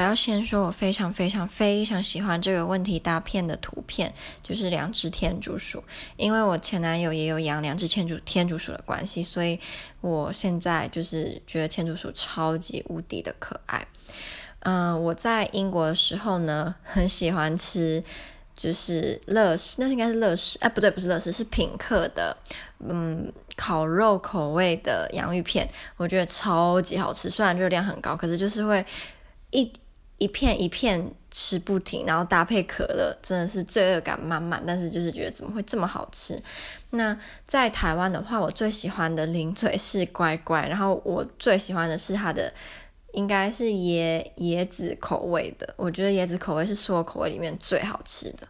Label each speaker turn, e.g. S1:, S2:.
S1: 我要先说，我非常非常非常喜欢这个问题大片的图片，就是两只天竺鼠。因为我前男友也有养两只天竺天竺鼠的关系，所以我现在就是觉得天竺鼠超级无敌的可爱。嗯、我在英国的时候呢，很喜欢吃，就是乐事，那应该是乐事，哎，不对，不是乐事，是品客的，嗯，烤肉口味的洋芋片，我觉得超级好吃。虽然热量很高，可是就是会一。一片一片吃不停，然后搭配可乐，真的是罪恶感满满。但是就是觉得怎么会这么好吃？那在台湾的话，我最喜欢的零嘴是乖乖，然后我最喜欢的是它的，应该是椰椰子口味的。我觉得椰子口味是所有口味里面最好吃的。